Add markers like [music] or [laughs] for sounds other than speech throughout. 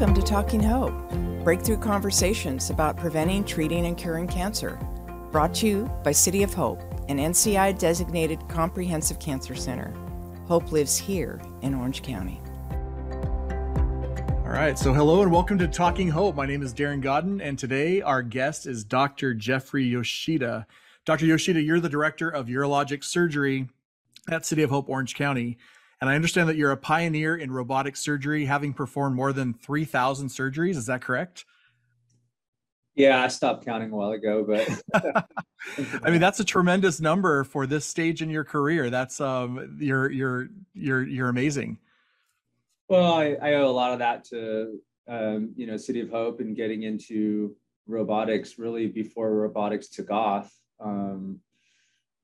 Welcome to Talking Hope, breakthrough conversations about preventing, treating, and curing cancer. Brought to you by City of Hope, an NCI designated comprehensive cancer center. Hope lives here in Orange County. All right, so hello and welcome to Talking Hope. My name is Darren Godden, and today our guest is Dr. Jeffrey Yoshida. Dr. Yoshida, you're the director of urologic surgery at City of Hope, Orange County. And I understand that you're a pioneer in robotic surgery, having performed more than 3,000 surgeries. Is that correct? Yeah, I stopped counting a while ago, but [laughs] [laughs] I mean that's a tremendous number for this stage in your career. That's um you're you're you're you're amazing. Well, I, I owe a lot of that to um, you know City of Hope and getting into robotics really before robotics took off. Um,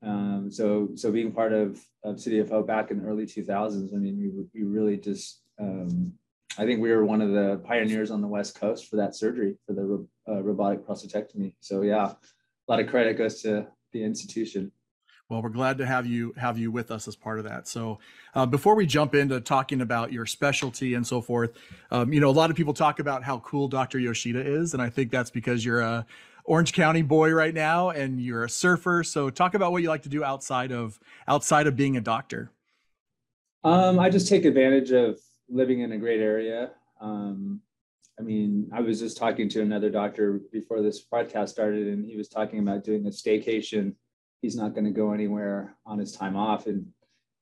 um, so so being part of, of City of Hope back in the early 2000s, I mean, we, we really just um, I think we were one of the pioneers on the West Coast for that surgery for the uh, robotic prostatectomy. So yeah, a lot of credit goes to the institution. Well, we're glad to have you have you with us as part of that. So, uh, before we jump into talking about your specialty and so forth, um, you know, a lot of people talk about how cool Dr. Yoshida is, and I think that's because you're a Orange County boy right now and you're a surfer. So, talk about what you like to do outside of outside of being a doctor. Um, I just take advantage of living in a great area. Um, I mean, I was just talking to another doctor before this podcast started, and he was talking about doing a staycation he's not going to go anywhere on his time off. And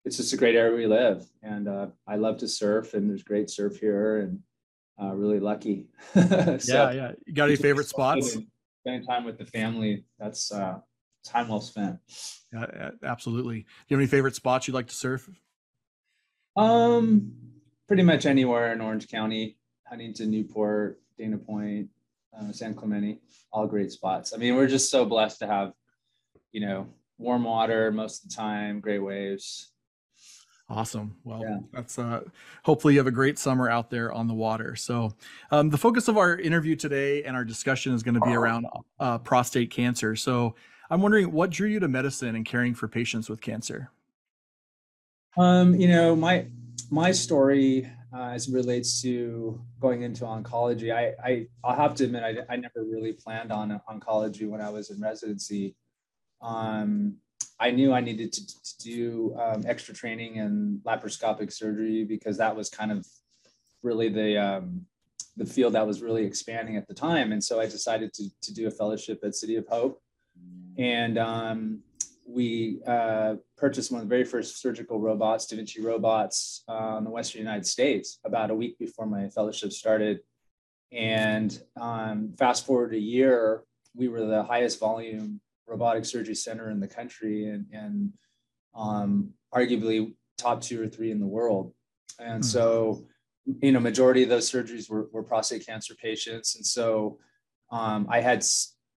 it's just a great area we live. And uh, I love to surf, and there's great surf here, and uh, really lucky. [laughs] so, yeah, yeah. You got any favorite spots? Spending time with the family. That's uh, time well spent. Yeah, absolutely. Do you have any favorite spots you'd like to surf? Um, pretty much anywhere in Orange County, Huntington, Newport, Dana Point, uh, San Clemente, all great spots. I mean, we're just so blessed to have you know, warm water most of the time, great waves. Awesome. Well, yeah. that's uh, hopefully you have a great summer out there on the water. So, um, the focus of our interview today and our discussion is going to be around uh, prostate cancer. So, I'm wondering what drew you to medicine and caring for patients with cancer. Um, you know, my my story uh, as it relates to going into oncology, I, I I'll have to admit I, I never really planned on oncology when I was in residency um, I knew I needed to, to do um, extra training in laparoscopic surgery because that was kind of really the um, the field that was really expanding at the time. And so I decided to, to do a fellowship at City of Hope. And um, we uh, purchased one of the very first surgical robots, Da Vinci robots, uh, in the Western United States about a week before my fellowship started. And um, fast forward a year, we were the highest volume robotic surgery center in the country and, and um, arguably top two or three in the world. And mm-hmm. so, you know, majority of those surgeries were, were prostate cancer patients. And so um, I had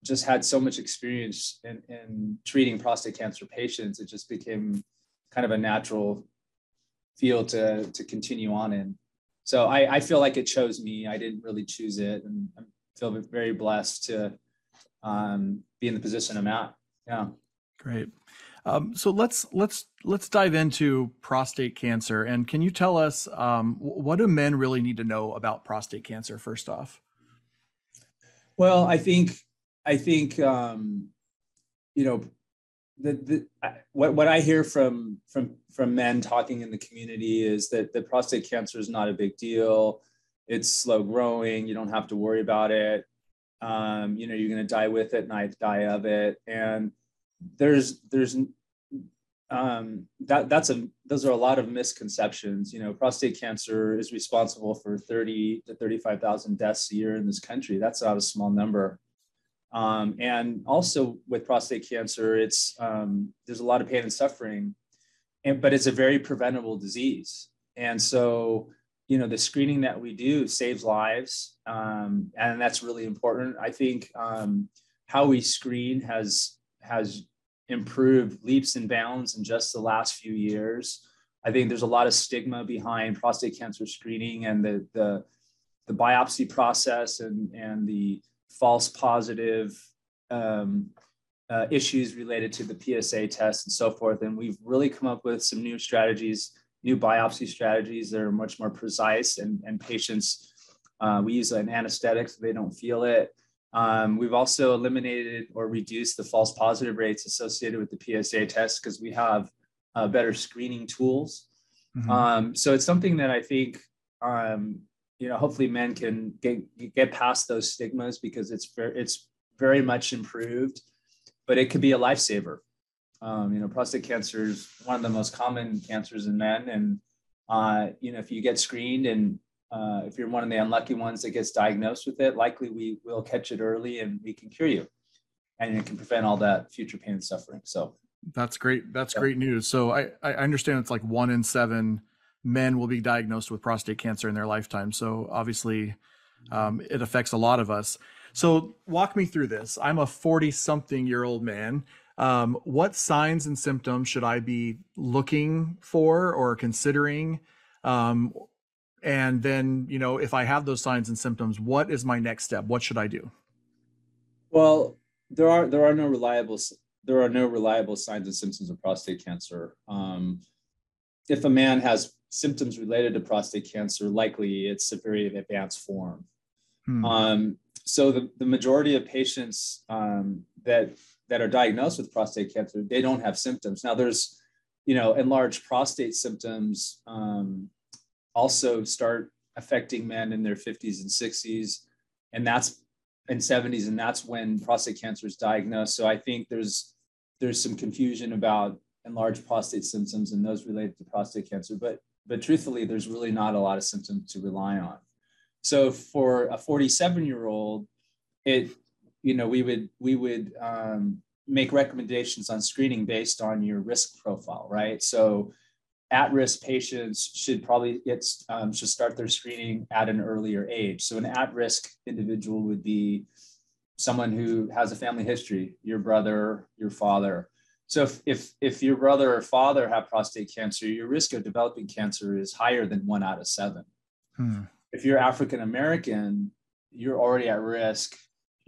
just had so much experience in, in treating prostate cancer patients, it just became kind of a natural field to, to continue on in. So I, I feel like it chose me. I didn't really choose it. And I feel very blessed to um, be in the position I'm at. Yeah. Great. Um, so let's let's let's dive into prostate cancer. And can you tell us um, what do men really need to know about prostate cancer first off? Well, I think I think um, you know the, the what what I hear from from from men talking in the community is that the prostate cancer is not a big deal. It's slow growing. You don't have to worry about it um, you know you're going to die with it and I die of it. And there's there's um, that that's a those are a lot of misconceptions. You know prostate cancer is responsible for 30 to 35,000 deaths a year in this country. That's not a small number. Um, and also with prostate cancer it's um, there's a lot of pain and suffering and but it's a very preventable disease. And so you know the screening that we do saves lives um, and that's really important. I think um, how we screen has has improved leaps and bounds in just the last few years. I think there's a lot of stigma behind prostate cancer screening and the the, the biopsy process and and the false positive um, uh, issues related to the psa test and so forth. And we've really come up with some new strategies new biopsy strategies that are much more precise and, and patients Uh, we use an anesthetic so they don't feel it. Um, we've also eliminated or reduced the false positive rates associated with the PSA test because we have uh, better screening tools. Mm-hmm. Um, so it's something that I think, um, you know, hopefully men can get get past those stigmas because it's very it's very much improved, but it could be a lifesaver. Um, you know, prostate cancer is one of the most common cancers in men, and uh, you know, if you get screened and uh, if you're one of the unlucky ones that gets diagnosed with it, likely we will catch it early and we can cure you, and it can prevent all that future pain and suffering. So that's great. That's yeah. great news. So I I understand it's like one in seven men will be diagnosed with prostate cancer in their lifetime. So obviously, um, it affects a lot of us. So walk me through this. I'm a 40 something year old man. Um, what signs and symptoms should I be looking for or considering? Um, and then, you know, if I have those signs and symptoms, what is my next step? What should I do? Well, there are there are no reliable there are no reliable signs and symptoms of prostate cancer. Um, if a man has symptoms related to prostate cancer, likely it's a very advanced form. Hmm. Um, so the, the majority of patients um, that that are diagnosed with prostate cancer, they don't have symptoms. Now there's, you know, enlarged prostate symptoms um, also start affecting men in their 50s and 60s, and that's in 70s, and that's when prostate cancer is diagnosed. So I think there's there's some confusion about enlarged prostate symptoms and those related to prostate cancer, but but truthfully, there's really not a lot of symptoms to rely on. So for a 47 year old, it, you know, we would, we would um, make recommendations on screening based on your risk profile, right? So at-risk patients should probably get, um, should start their screening at an earlier age. So an at-risk individual would be someone who has a family history, your brother, your father. So if, if, if your brother or father have prostate cancer, your risk of developing cancer is higher than one out of seven. Hmm if you're African American, you're already at risk.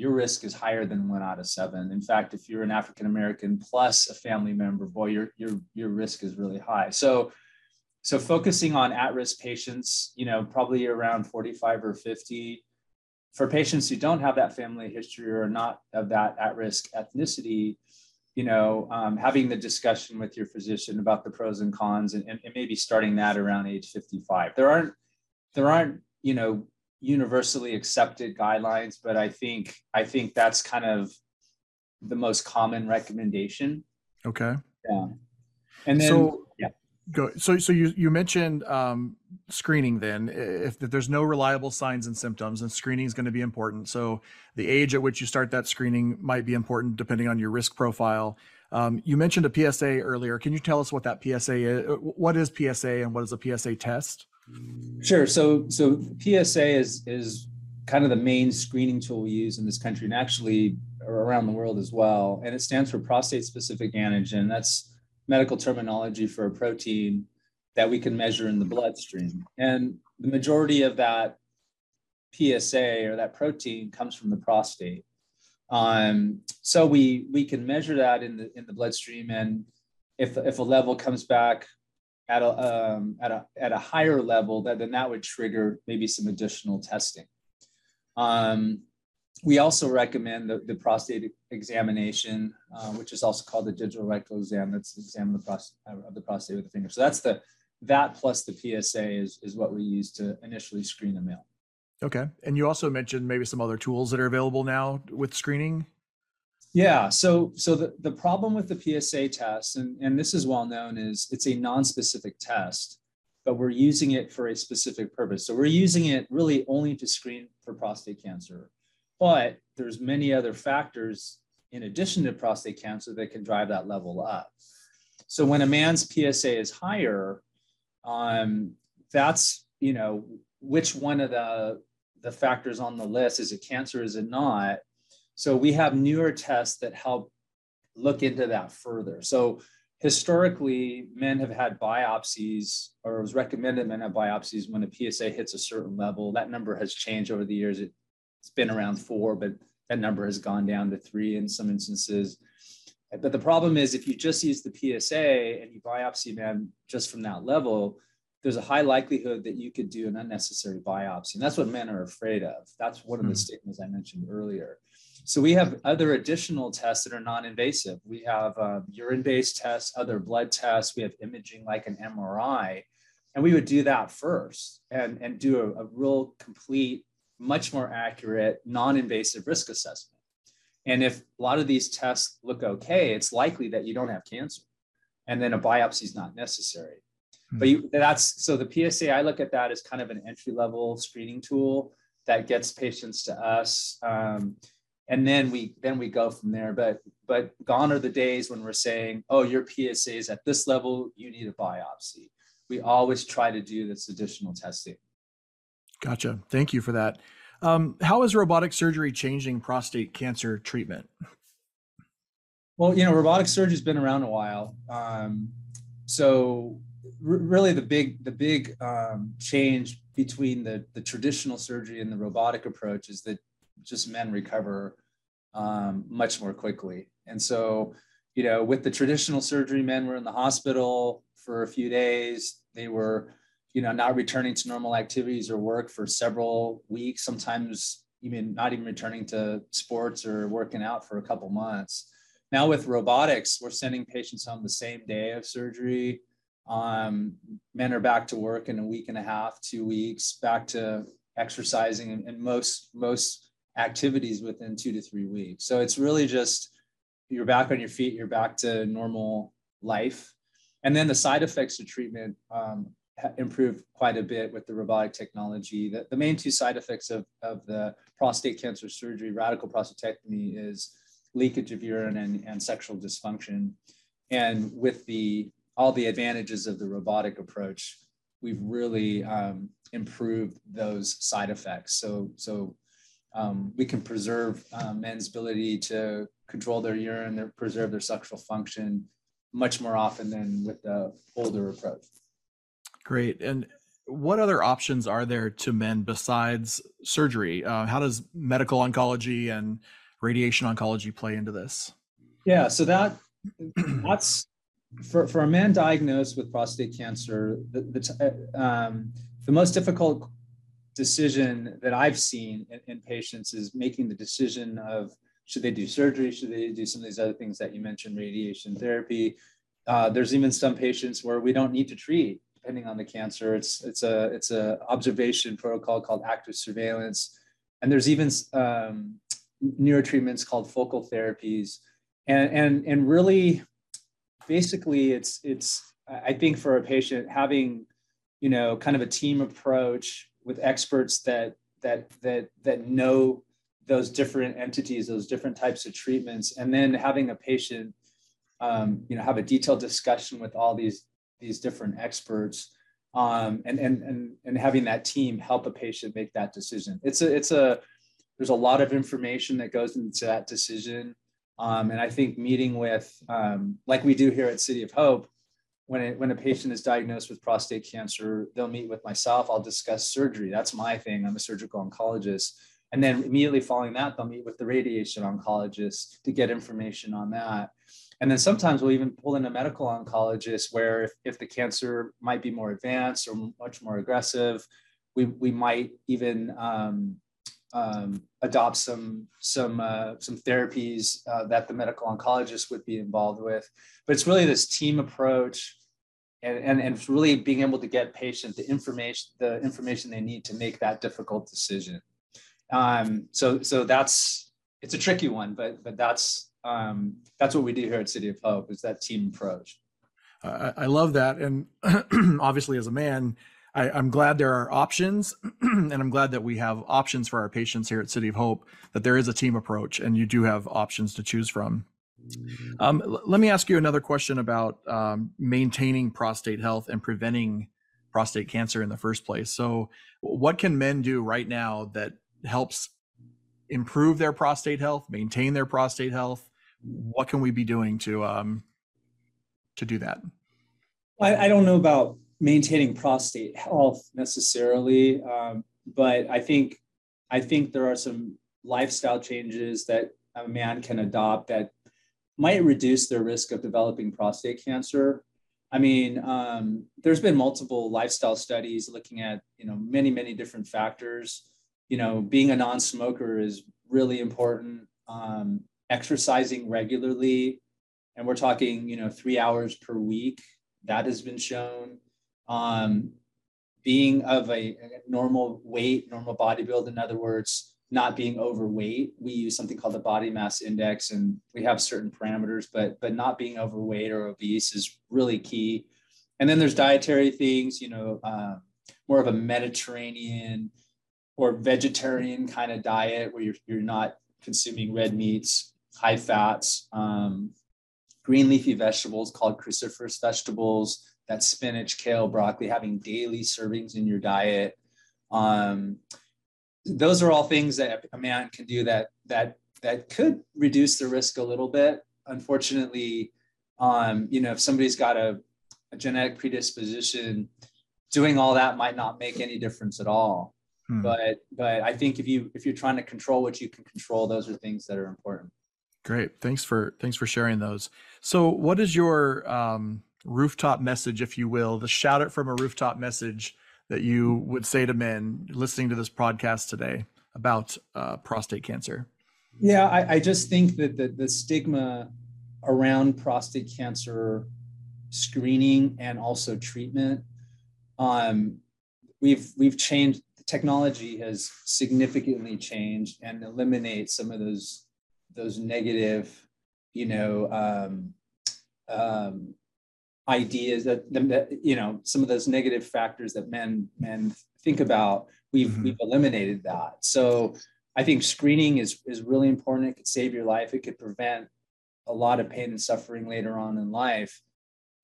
Your risk is higher than one out of seven. In fact, if you're an African American plus a family member, boy, your your your risk is really high. So, so focusing on at-risk patients, you know, probably around 45 or 50. For patients who don't have that family history or are not of that at-risk ethnicity, you know, um, having the discussion with your physician about the pros and cons, and, and, and maybe starting that around age 55. There aren't there aren't you know universally accepted guidelines but i think i think that's kind of the most common recommendation. Okay. Yeah. And then so yeah. go so so you you mentioned um screening then. If, if there's no reliable signs and symptoms and screening is going to be important. So the age at which you start that screening might be important depending on your risk profile. Um, you mentioned a psa earlier. Can you tell us what that psa is? What is psa and what is a psa test Sure. So so PSA is is kind of the main screening tool we use in this country and actually around the world as well. And it stands for prostate specific antigen. That's medical terminology for a protein that we can measure in the bloodstream. And the majority of that PSA or that protein comes from the prostate. Um, so we we can measure that in the in the bloodstream, and if if a level comes back at a, um, at a, at a higher level, that then that would trigger maybe some additional testing. Um, we also recommend the, the prostate examination, uh, which is also called the digital rectal exam. That's examine the prostate uh, of the prostate with the finger. So that's the that plus the PSA is is what we use to initially screen a male. Okay, and you also mentioned maybe some other tools that are available now with screening. Yeah. So so the, the problem with the PSA test, and, and this is well known, is it's a non-specific test, but we're using it for a specific purpose. So we're using it really only to screen for prostate cancer. But there's many other factors in addition to prostate cancer that can drive that level up. So when a man's PSA is higher, um, that's you know which one of the the factors on the list is it cancer is it not so we have newer tests that help look into that further. So historically, men have had biopsies, or it was recommended men have biopsies when a PSA hits a certain level. That number has changed over the years. It, it's been around four, but that number has gone down to three in some instances. But the problem is, if you just use the PSA and you biopsy men just from that level, there's a high likelihood that you could do an unnecessary biopsy. And that's what men are afraid of. That's one of the hmm. stigmas I mentioned earlier. So we have other additional tests that are non-invasive. We have uh, urine-based tests, other blood tests. We have imaging like an MRI, and we would do that first and, and do a, a real complete, much more accurate, non-invasive risk assessment. And if a lot of these tests look okay, it's likely that you don't have cancer, and then a biopsy is not necessary. Mm-hmm. But you, that's so the PSA. I look at that as kind of an entry-level screening tool that gets patients to us. Um, and then we then we go from there. But but gone are the days when we're saying oh your psa is at this level you need a biopsy. We always try to do this additional testing. Gotcha. Thank you for that. Um, how is robotic surgery changing prostate cancer treatment? Well you know robotic surgery has been around a while. Um, so r- really the big the big um, change between the the traditional surgery and the robotic approach is that just men recover um, much more quickly. And so, you know, with the traditional surgery, men were in the hospital for a few days. They were, you know, not returning to normal activities or work for several weeks, sometimes even not even returning to sports or working out for a couple months. Now with robotics, we're sending patients home the same day of surgery. Um, men are back to work in a week and a half, two weeks, back to exercising, and, and most most activities within two to three weeks. So it's really just you're back on your feet, you're back to normal life. And then the side effects of treatment um, improved quite a bit with the robotic technology. The, the main two side effects of, of the prostate cancer surgery, radical prostatectomy, is leakage of urine and, and sexual dysfunction. And with the all the advantages of the robotic approach, we've really um, improved those side effects. So, so um, we can preserve um, men's ability to control their urine, their, preserve their sexual function much more often than with the older approach. Great. And what other options are there to men besides surgery? Uh, how does medical oncology and radiation oncology play into this? Yeah, so that [clears throat] that's for, for a man diagnosed with prostate cancer, the, the, um, the most difficult decision that I've seen in, in, patients is making the decision of should they do surgery, should they do some of these other things that you mentioned, radiation therapy. Uh, there's even some patients where we don't need to treat depending on the cancer. It's it's a it's a observation protocol called active surveillance, and there's even um, neurotreatments called focal therapies, and and and really, basically, it's it's I think for a patient having you know kind of a team approach with experts that that that that know those different entities, those different types of treatments, and then having a patient, um, you know, have a detailed discussion with all these these different experts, um, and and and and having that team help a patient make that decision. It's a it's a there's a lot of information that goes into that decision, um, and I think meeting with um, like we do here at City of Hope, when, it, when a patient is diagnosed with prostate cancer, they'll meet with myself. I'll discuss surgery. That's my thing. I'm a surgical oncologist. And then immediately following that, they'll meet with the radiation oncologist to get information on that. And then sometimes we'll even pull in a medical oncologist where if, if the cancer might be more advanced or much more aggressive, we, we might even um, um, adopt some some uh, some therapies uh, that the medical oncologist would be involved with. But it's really this team approach and, and, and really being able to get patients the information the information they need to make that difficult decision um, so so that's it's a tricky one but but that's um, that's what we do here at city of hope is that team approach i love that and [clears throat] obviously as a man I, am glad there are options, [clears throat] and I'm glad that we have options for our patients here at City of Hope. That there is a team approach, and you do have options to choose from. Um, l- let me ask you another question about um, maintaining prostate health and preventing prostate cancer in the first place. So, what can men do right now that helps improve their prostate health, maintain their prostate health? What can we be doing to um, to do that? I, I don't know about maintaining prostate health necessarily, um, but I think I think there are some lifestyle changes that a man can adopt that might reduce their risk of developing prostate cancer. I mean, um, there's been multiple lifestyle studies looking at you know many many different factors. You know, being a non-smoker is really important. Um, exercising regularly, and we're talking you know three hours per week. That has been shown. Um, being of a, a normal weight, normal body build, in other words, not being overweight. We use something called the body mass index, and we have certain parameters, but but not being overweight or obese is really key. And then there's dietary things, you know, um, more of a Mediterranean or vegetarian kind of diet where you're you're not consuming red meats, high fats, um, green leafy vegetables called cruciferous vegetables. That's spinach, kale, broccoli. Having daily servings in your diet. Um, those are all things that a man can do that that that could reduce the risk a little bit. Unfortunately, um, you know, if somebody's got a, a, genetic predisposition, doing all that might not make any difference at all. Hmm. But but I think if you if you're trying to control what you can control, those are things that are important. Great, thanks for thanks for sharing those. So, what is your um, rooftop message, if you will, the shout it from a rooftop message that you would say to men listening to this podcast today about uh, prostate cancer? Yeah, I, I just think that the, the stigma around prostate cancer screening and also treatment, um, we've we've changed. Technology has significantly changed and eliminate some of those those negative, you know, um, um, ideas that, that you know some of those negative factors that men men think about we've mm-hmm. we've eliminated that. So i think screening is is really important. It could save your life. It could prevent a lot of pain and suffering later on in life.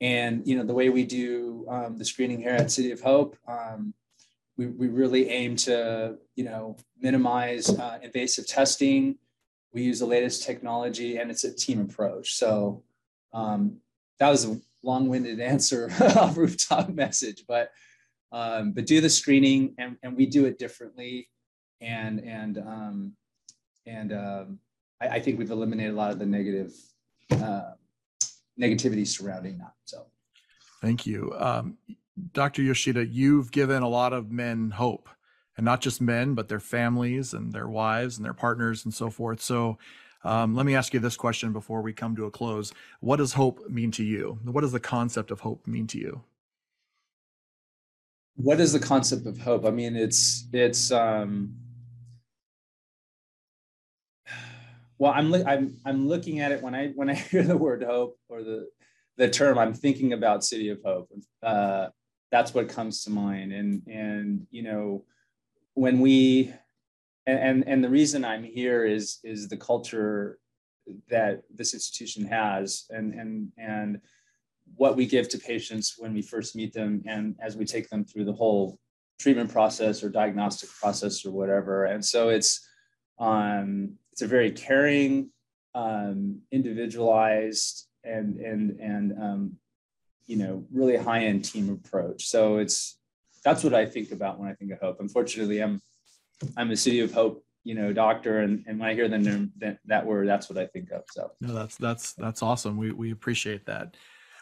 And you know the way we do um, the screening here at city of hope um, we, we really aim to you know minimize uh, invasive testing. We use the latest technology and it's a team approach. So um, that was long-winded answer [laughs] rooftop message, but um, but do the screening and, and we do it differently. And and um, and um, I, I, think we've eliminated a lot of the negative uh, negativity surrounding that. So thank you. Um, Dr. Yoshida, you've given a lot of men hope and not just men, but their families and their wives and their partners and so forth. So um, let me ask you this question before we come to a close. What does hope mean to you? What does the concept of hope mean to you? What is the concept of hope? I mean, it's it's um, well, I'm I'm I'm looking at it when I when I [laughs] hear the word hope or the the term, I'm thinking about City of Hope. Uh, that's what comes to mind, and and you know when we and, and and the reason I'm here is is the culture that this institution has and and and what we give to patients when we first meet them and as we take them through the whole treatment process or diagnostic process or whatever. And so it's um it's a very caring um individualized and and and um you know really high end team approach. So it's that's what i think about when i think of hope. Unfortunately i'm I'm a City of Hope, you know, doctor, and, and when I hear the that, that word, that's what I think of. So no, that's that's that's awesome. We we appreciate that.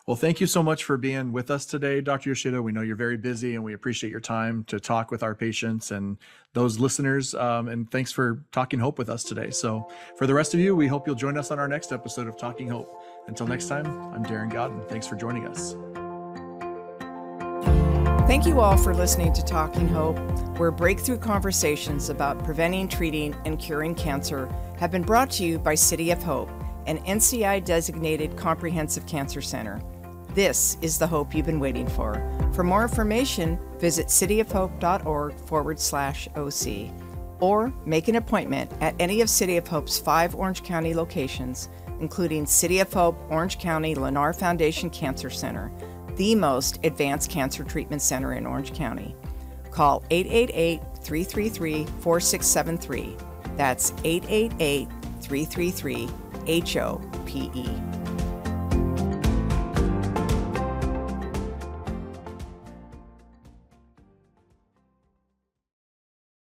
Well, thank you so much for being with us today, Dr. Yoshida. We know you're very busy, and we appreciate your time to talk with our patients and those listeners. Um, and thanks for talking hope with us today. So, for the rest of you, we hope you'll join us on our next episode of Talking Hope. Until next time, I'm Darren Godden. Thanks for joining us. Thank you all for listening to Talking Hope, where breakthrough conversations about preventing, treating, and curing cancer have been brought to you by City of Hope, an NCI designated comprehensive cancer center. This is the hope you've been waiting for. For more information, visit cityofhope.org forward slash OC or make an appointment at any of City of Hope's five Orange County locations, including City of Hope Orange County Lennar Foundation Cancer Center the most advanced cancer treatment center in Orange County. Call 888 333 4673. That's 888 333 HOPE.